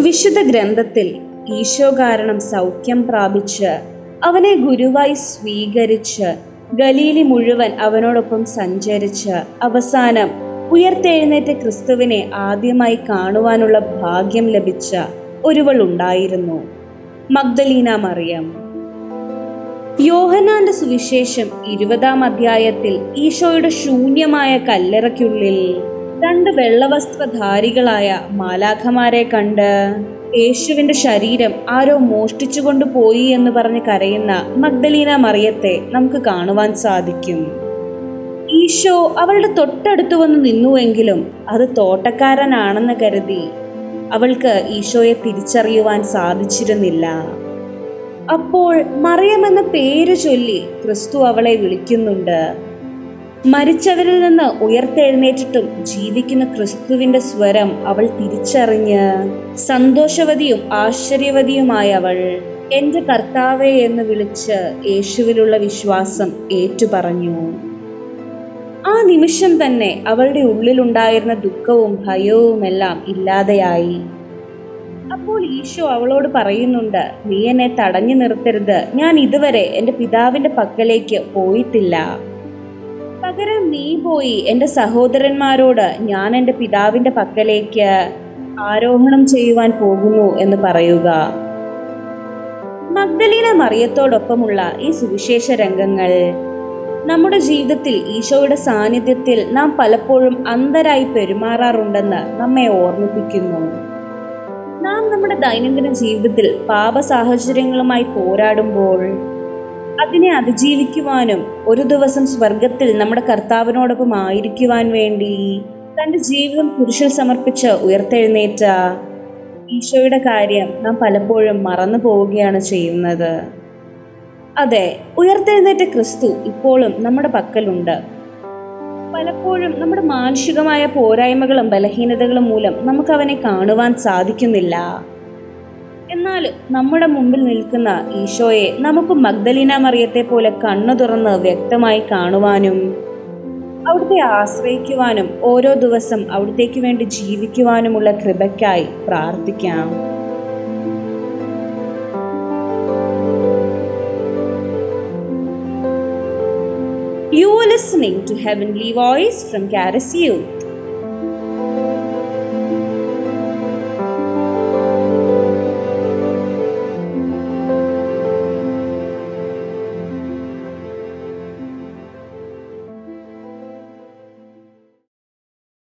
വിശുദ്ധ ഗ്രന്ഥത്തിൽ ഈശോ കാരണം സൗഖ്യം പ്രാപിച്ച് അവനെ ഗുരുവായി സ്വീകരിച്ച് ഗലീലി മുഴുവൻ അവനോടൊപ്പം സഞ്ചരിച്ച് അവസാനം ഉയർത്തെഴുന്നേറ്റ ക്രിസ്തുവിനെ ആദ്യമായി കാണുവാനുള്ള ഭാഗ്യം ലഭിച്ച ഒരുവൾ ഉണ്ടായിരുന്നു. മഗ്ദലീന മറിയം. യോഹനാന്റെ സുവിശേഷം ഇരുപതാം അധ്യായത്തിൽ ഈശോയുടെ ശൂന്യമായ കല്ലറയ്ക്കുള്ളിൽ രണ്ട് വെള്ളവസ്ത്രധാരികളായ മാലാഖമാരെ കണ്ട് യേശുവിന്റെ ശരീരം ആരോ മോഷ്ടിച്ചുകൊണ്ട് പോയി എന്ന് പറഞ്ഞ് കരയുന്ന മഗ്ദലീന മറിയത്തെ നമുക്ക് കാണുവാൻ സാധിക്കും. ഈശോ അവളുടെ തൊട്ടടുത്ത് വന്ന് നിന്നുവെങ്കിലും അത് തോട്ടക്കാരനാണെന്ന് കരുതി അവൾക്ക് ഈശോയെ തിരിച്ചറിയുവാൻ സാധിച്ചിരുന്നില്ല. അപ്പോൾ മറിയമെന്ന പേര് ചൊല്ലി ക്രിസ്തു അവളെ വിളിക്കുന്നുണ്ട്. മരിച്ചവരിൽ നിന്ന് ഉയർത്തെഴുന്നേറ്റിട്ടും ജീവിക്കുന്ന ക്രിസ്തുവിന്റെ സ്വരം അവൾ തിരിച്ചറിഞ്ഞ് സന്തോഷവതിയും ആശ്ചര്യവതിയുമായ അവൾ എന്റെ കർത്താവെ എന്ന് വിളിച്ച് യേശുവിലുള്ള വിശ്വാസം ഏറ്റുപറഞ്ഞു. ആ നിമിഷം തന്നെ അവളുടെ ഉള്ളിലുണ്ടായിരുന്ന ദുഃഖവും ഭയവുമെല്ലാം ഇല്ലാതെയായി. അപ്പോൾ ഈശോ അവളോട് പറയുന്നുണ്ട് നീ എന്നെ തടഞ്ഞു നിർത്തരുത്. ഞാൻ ഇതുവരെ എന്റെ പിതാവിന്റെ പക്കലേക്ക് പോയിട്ടില്ല. പകരം നീ പോയി എന്റെ സഹോദരന്മാരോട് ഞാൻ എന്റെ പിതാവിന്റെ പക്കലേക്ക് ആരോഹണം ചെയ്യുവാൻ പോകുന്നു എന്ന് പറയുക. മഗ്ദലീന മറിയത്തോടൊപ്പമുള്ള ഈ സുവിശേഷ രംഗങ്ങൾ. നമ്മുടെ ജീവിതത്തിൽ ഈശോയുടെ സാന്നിധ്യത്തിൽ നാം പലപ്പോഴും അന്തരായി പെരുമാറാറുണ്ടെന്ന് നമ്മെ ഓർമ്മിപ്പിക്കുന്നു. നാം നമ്മുടെ ദൈനംദിന ജീവിതത്തിൽ പാപ സാഹചര്യങ്ങളുമായി പോരാടുമ്പോൾ അതിനെ അതിജീവിക്കുവാനും ഒരു ദിവസം സ്വർഗത്തിൽ നമ്മുടെ കർത്താവിനോടൊപ്പം ആയിരിക്കുവാൻ വേണ്ടി തന്റെ ജീവിതം കുരിശിൽ സമർപ്പിച്ച് ഉയർത്തെഴുന്നേറ്റ ഈശോയുടെ കാര്യം നാം പലപ്പോഴും മറന്നു പോവുകയാണ് ചെയ്യുന്നത്. അതെ ഉയർത്തെഴുന്നേറ്റ ക്രിസ്തു ഇപ്പോഴും നമ്മുടെ പക്കലുണ്ട്. പലപ്പോഴും നമ്മുടെ മാനുഷികമായ പോരായ്മകളും ബലഹീനതകളും മൂലം നമുക്ക് അവനെ കാണുവാൻ സാധിക്കുന്നില്ല. എന്നാൽ നമ്മുടെ മുമ്പിൽ നിൽക്കുന്ന ഈശോയെ നമുക്ക് മഗ്ദലീന മറിയത്തെ പോലെ കണ്ണു തുറന്ന് വ്യക്തമായി കാണുവാനും അവിടുത്തെ ആശ്രയിക്കുവാനും ഓരോ ദിവസം അവിടത്തേക്ക് വേണ്ടി ജീവിക്കുവാനുമുള്ള കൃപയ്ക്കായി പ്രാർത്ഥിക്കാം you are listening to heavenly voice from Caris Youth.